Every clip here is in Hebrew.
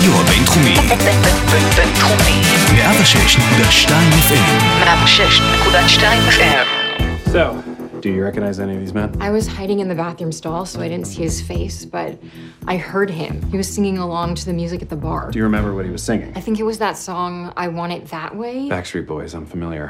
הרדיו הבינתחומי. בינתחומי. 106.2 FM. 106.2 FM. So, do you recognize any of these men? I was hiding in the bathroom stall, so I didn't see his face, but I heard him. He was singing along to the music at the bar. Do you remember what he was singing? I think it was that song, I Want It That Way. Backstreet Boys, I'm familiar.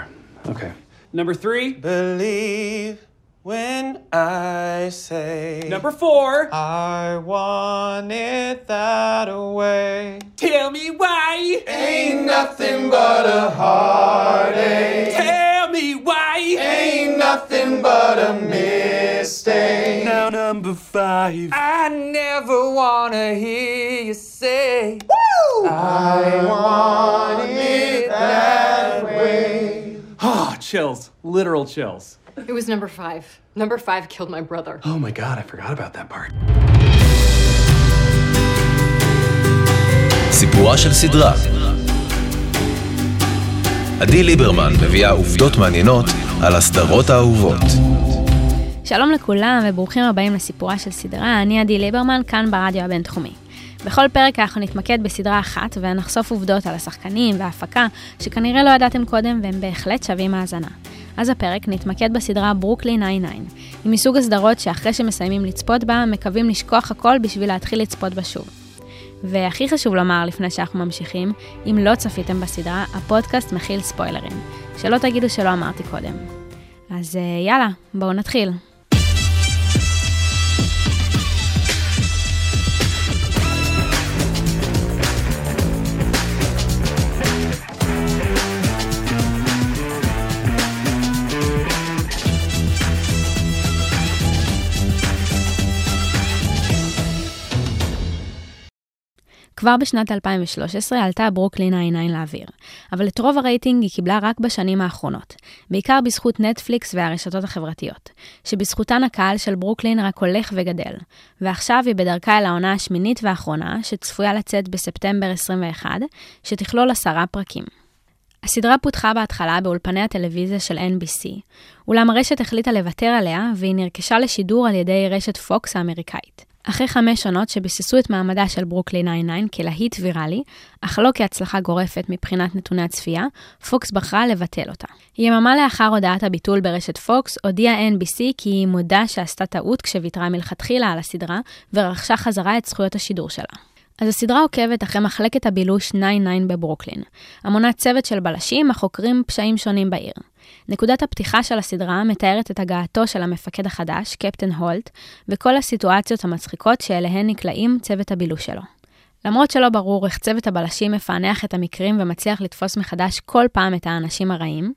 Okay. Number three. Believe when I say Number four. I want it that way. Tell me why. Ain't nothing but a heartache. Tell me why. Ain't nothing but a mistake. Now number five. I never wanna hear you say I want it that way. Oh, chills. Literal chills. It was number five. Number five killed my brother. Oh my god, I forgot about that part. סיפורה של סדרה. עדי ליברמן מביאה עובדות מעניינות על הסדרות האהובות. שלום לכולם וברוכים הבאים לסיפורה של סדרה, אני עדי ליברמן, כאן ברדיו הבינתחומי. בכל פרק אנחנו נתמקד בסדרה אחת ונחשוף עובדות על השחקנים וההפקה שכנראה לא ידעתם קודם והם בהחלט שווים האזנה. אז הפרק נתמקד בסדרה ברוקלין 99. היא מסוג הסדרות שאחרי שמסיימים לצפות בה, מקווים לשכוח הכל בשביל להתחיל לצפות בה שוב. והכי חשוב לומר לפני שאנחנו ממשיכים, אם לא צפיתם בסדרה, הפודקאסט מכיל ספוילרים. שלא תגידו שלא אמרתי קודם. אז אה, יאללה, בואו נתחיל. כבר בשנת 2013 עלתה ברוקלין 99 לאוויר, אבל את רוב הרייטינג היא קיבלה רק בשנים האחרונות, בעיקר בזכות נטפליקס והרשתות החברתיות, שבזכותן הקהל של ברוקלין רק הולך וגדל, ועכשיו היא בדרכה אל העונה השמינית והאחרונה, שצפויה לצאת בספטמבר 21, שתכלול עשרה פרקים. הסדרה פותחה בהתחלה באולפני הטלוויזיה של NBC, אולם הרשת החליטה לוותר עליה והיא נרכשה לשידור על ידי רשת פוקס האמריקאית. אחרי חמש עונות שביססו את מעמדה של ברוקלין 99 כלהיט ויראלי, אך לא כהצלחה גורפת מבחינת נתוני הצפייה, פוקס בחרה לבטל אותה. יממה לאחר הודעת הביטול ברשת פוקס, הודיעה NBC כי היא מודה שעשתה טעות כשוויתרה מלכתחילה על הסדרה, ורכשה חזרה את זכויות השידור שלה. אז הסדרה עוקבת אחרי מחלקת הבילוש 99 בברוקלין, המונה צוות של בלשים החוקרים פשעים שונים בעיר. נקודת הפתיחה של הסדרה מתארת את הגעתו של המפקד החדש, קפטן הולט, וכל הסיטואציות המצחיקות שאליהן נקלעים צוות הבילוש שלו. למרות שלא ברור איך צוות הבלשים מפענח את המקרים ומצליח לתפוס מחדש כל פעם את האנשים הרעים,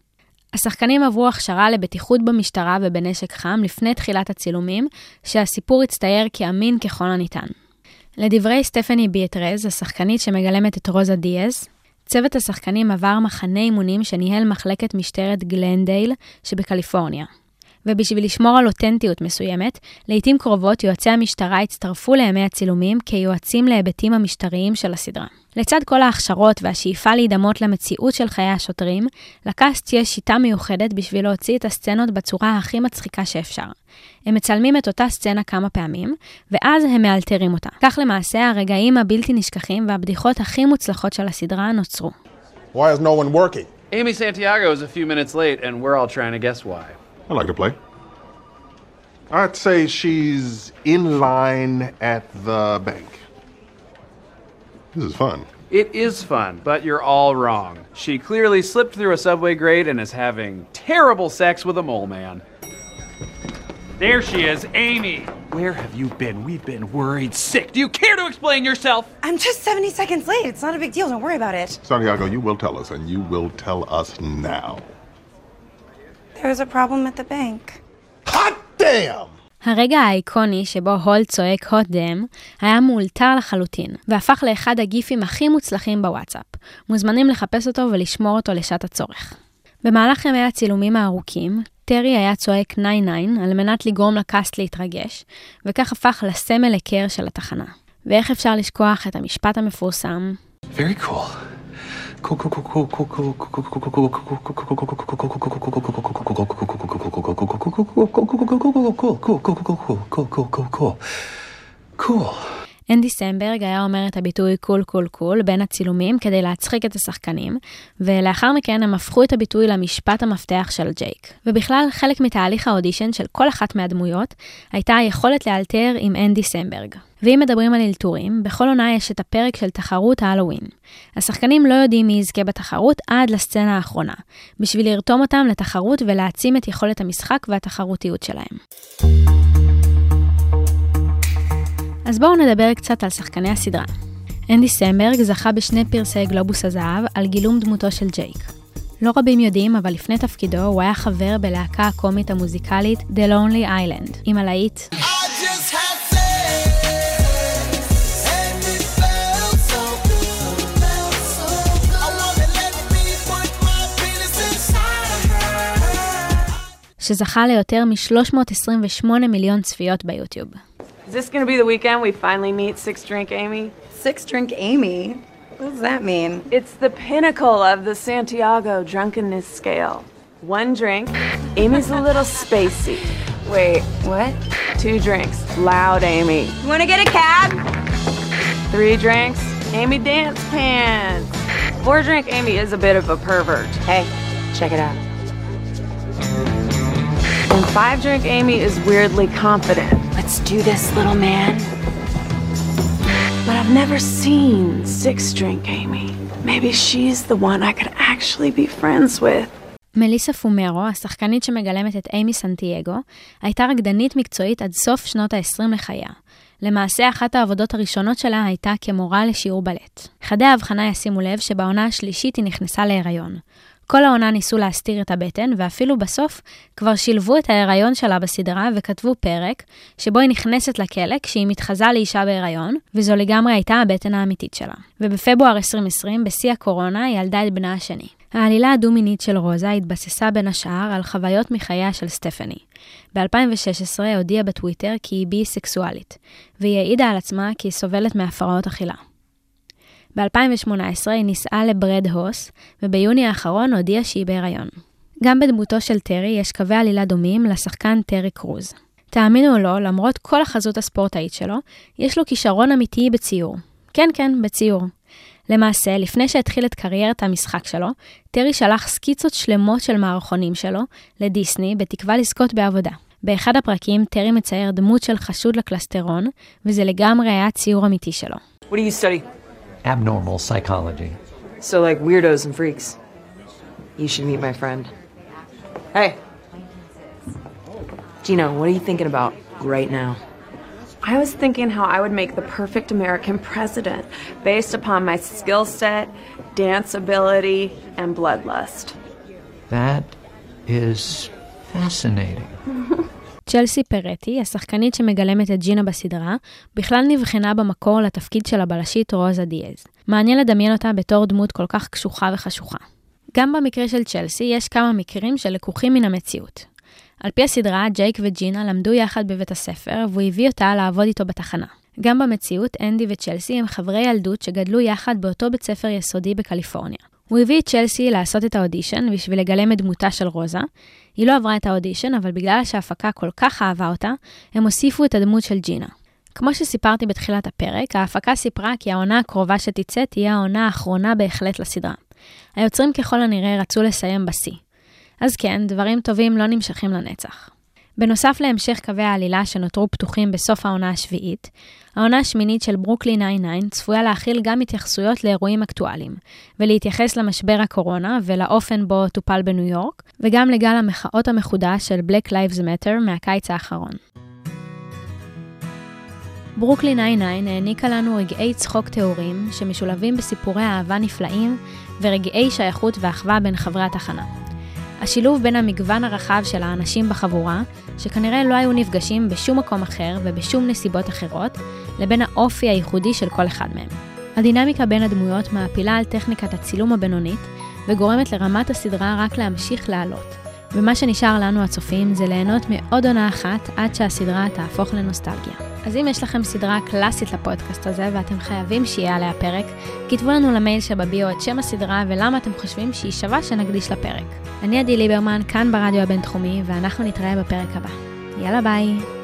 השחקנים עברו הכשרה לבטיחות במשטרה ובנשק חם לפני תחילת הצילומים, שהסיפור הצטייר כאמין ככל הניתן. לדברי סטפני ביאטרז, השחקנית שמגלמת את רוזה דיאז, צוות השחקנים עבר מחנה אימונים שניהל מחלקת משטרת גלנדייל שבקליפורניה. ובשביל לשמור על אותנטיות מסוימת, לעיתים קרובות יועצי המשטרה הצטרפו לימי הצילומים כיועצים להיבטים המשטריים של הסדרה. לצד כל ההכשרות והשאיפה להידמות למציאות של חיי השוטרים, לקאסט יש שיטה מיוחדת בשביל להוציא את הסצנות בצורה הכי מצחיקה שאפשר. הם מצלמים את אותה סצנה כמה פעמים, ואז הם מאלתרים אותה. כך למעשה הרגעים הבלתי נשכחים והבדיחות הכי מוצלחות של הסדרה נוצרו. Why is no one working? Amy Santiago is a few minutes late, and we're all trying to guess why. I like to play. I'd say she's in line at the bank. This is fun. It is fun, but you're all wrong. She clearly slipped through a subway grate and is having terrible sex with a mole man. There she is, Amy. Where have you been? We've been worried sick. Do you care to explain yourself? I'm just 70 seconds late. It's not a big deal. Don't worry about it. Santiago, you will tell us, and you will tell us now. There was a problem at the bank. Hot damn! הרגע האיקוני שבו הולט צועק hot damn היה מאולתר לחלוטין, והפך לאחד הגיפים הכי מוצלחים בוואטסאפ. מוזמנים לחפש אותו ולשמור אותו לשעת הצורך. במהלך ימי הצילומים הארוכים, טרי היה צועק 9-9 על מנת לגרום לקאסט להתרגש, וכך הפך לסמל היכר של התחנה. ואיך אפשר לשכוח את המשפט המפורסם Very cool. Cool, אנדי סמברג היה אומר את הביטוי cool cool cool בין הצילומים כדי להצחיק את השחקנים, ולאחר מכן הם הפכו את הביטוי למשפט המפתח של ג'ייק. ובכלל, חלק מתהליך האודישן של כל אחת מהדמויות הייתה היכולת לאלתר עם אנדי סמברג. ואם מדברים על אלתורים, בכל עונה יש את הפרק של תחרות ההלואוין. השחקנים לא יודעים מי יזכה בתחרות עד לסצנה האחרונה, בשביל לרתום אותם לתחרות ולהעצים את יכולת המשחק והתחרותיות שלהם. אז בואו נדבר קצת על שחקני הסדרה. אנדי סמברג זכה בשני פרסי גלובוס הזהב על גילום דמותו של ג'ייק. לא רבים יודעים, אבל לפני תפקידו הוא היה חבר בלהקה הקומית המוזיקלית The Lonely Island, עם הלהיט שזכה ליותר מ-328 מיליון צפיות ביוטיוב. Is this gonna be the weekend we finally meet Six Drink Amy? Six Drink Amy? What does that mean? It's the pinnacle of the Santiago drunkenness scale. One drink, Amy's a little spacey. Wait, what? Two drinks, loud Amy. You wanna get a cab? Three drinks, Amy dance pants. Four drink Amy is a bit of a pervert. Hey, check it out. And five drink Amy is weirdly confident. Do this, little man. But I've never seen six drink Amy. Maybe she's the one I could actually be friends with. מליסה פומרו, השחקנית שמגלמת את אימי סנטייגו, הייתה רקדנית מקצועית עד סוף שנות ה-20 לחייה. למעשה, אחת העבודות הראשונות שלה הייתה כמורה לשיעור בלט. חדי ההבחנה ישימו לב שבעונה השלישית היא נכנסה להיריון. כל העונה ניסו להסתיר את הבטן, ואפילו בסוף כבר שילבו את ההיריון שלה בסדרה וכתבו פרק, שבו היא נכנסת לכלא כשהיא מתחזה לאישה בהיריון, וזו לגמרי הייתה הבטן האמיתית שלה. ובפברואר 2020, בשיא הקורונה, היא ילדה את בנה השני. העלילה הדו-מינית של רוזה התבססה בין השאר על חוויות מחייה של סטפני. ב-2016 הודיעה בטוויטר כי היא בי-סקסואלית, והיא העידה על עצמה כי היא סובלת מהפרעות אכילה. ב-2018 היא נישאה לברד הוס, וביוני האחרון הודיעה שהיא בהיריון. גם בדמותו של טרי יש קווי עלילה דומים לשחקן טרי קרוז. תאמינו או לא, למרות כל החזות הספורטאית שלו, יש לו כישרון אמיתי בציור. כן, כן, בציור. למעשה, לפני שהתחיל את קריירת המשחק שלו, טרי שלח סקיצות שלמות של מערכונים שלו לדיסני בתקווה לזכות בעבודה. באחד הפרקים טרי מצייר דמות של חשוד לקלסטרון, וזה לגמרי היה ציור אמיתי שלו. What do you study? Abnormal psychology. So, like weirdos and freaks. You should meet my friend. Hey. Gino, what are you thinking about right now? I was thinking how I would make the perfect American president based upon my skill set, dance ability, and bloodlust. That is fascinating. צ'לסי פרטי, השחקנית שמגלמת את ג'ינה בסדרה, בכלל נבחנה במקור לתפקיד של הבלשית רוזה דיאז. מעניין לדמיין אותה בתור דמות כל כך קשוחה וחשוכה. גם במקרה של צ'לסי יש כמה מקרים שלקוחים מן המציאות. על פי הסדרה, ג'ייק וג'ינה למדו יחד בבית הספר, והוא הביא אותה לעבוד איתו בתחנה. גם במציאות, אנדי וצ'לסי הם חברי ילדות שגדלו יחד באותו בית ספר יסודי בקליפורניה. הוא הביא את צ'לסי לעשות את האודישן בשביל לגלם את דמותה של רוזה. היא לא עברה את האודישן, אבל בגלל שההפקה כל כך אהבה אותה, הם הוסיפו את הדמות של ג'ינה. כמו שסיפרתי בתחילת הפרק, ההפקה סיפרה כי העונה הקרובה שתצא תהיה העונה האחרונה בהחלט לסדרה. היוצרים ככל הנראה רצו לסיים בשיא. אז כן, דברים טובים לא נמשכים לנצח. בנוסף להמשך קווי העלילה שנותרו פתוחים בסוף העונה השביעית, העונה השמינית של ברוקלין 99 צפויה להכיל גם התייחסויות לאירועים אקטואליים, ולהתייחס למשבר הקורונה ולאופן בו טופל בניו יורק, וגם לגל המחאות המחודש של Black Lives Matter מהקיץ האחרון. ברוקלין 99 העניקה לנו רגעי צחוק טהורים שמשולבים בסיפורי אהבה נפלאים ורגעי שייכות ואחווה בין חברי התחנה. השילוב בין המגוון הרחב של האנשים בחבורה, שכנראה לא היו נפגשים בשום מקום אחר ובשום נסיבות אחרות, לבין האופי הייחודי של כל אחד מהם. הדינמיקה בין הדמויות מעפילה על טכניקת הצילום הבינונית, וגורמת לרמת הסדרה רק להמשיך לעלות. ומה שנשאר לנו הצופים זה ליהנות מעוד עונה אחת עד שהסדרה תהפוך לנוסטלגיה. אז אם יש לכם סדרה קלאסית לפודקאסט הזה ואתם חייבים שיהיה עליה פרק, כתבו לנו למייל שבביו את שם הסדרה ולמה אתם חושבים שהיא שווה שנקדיש לפרק. אני עדי ליברמן, כאן ברדיו הבינתחומי, ואנחנו נתראה בפרק הבא. יאללה ביי!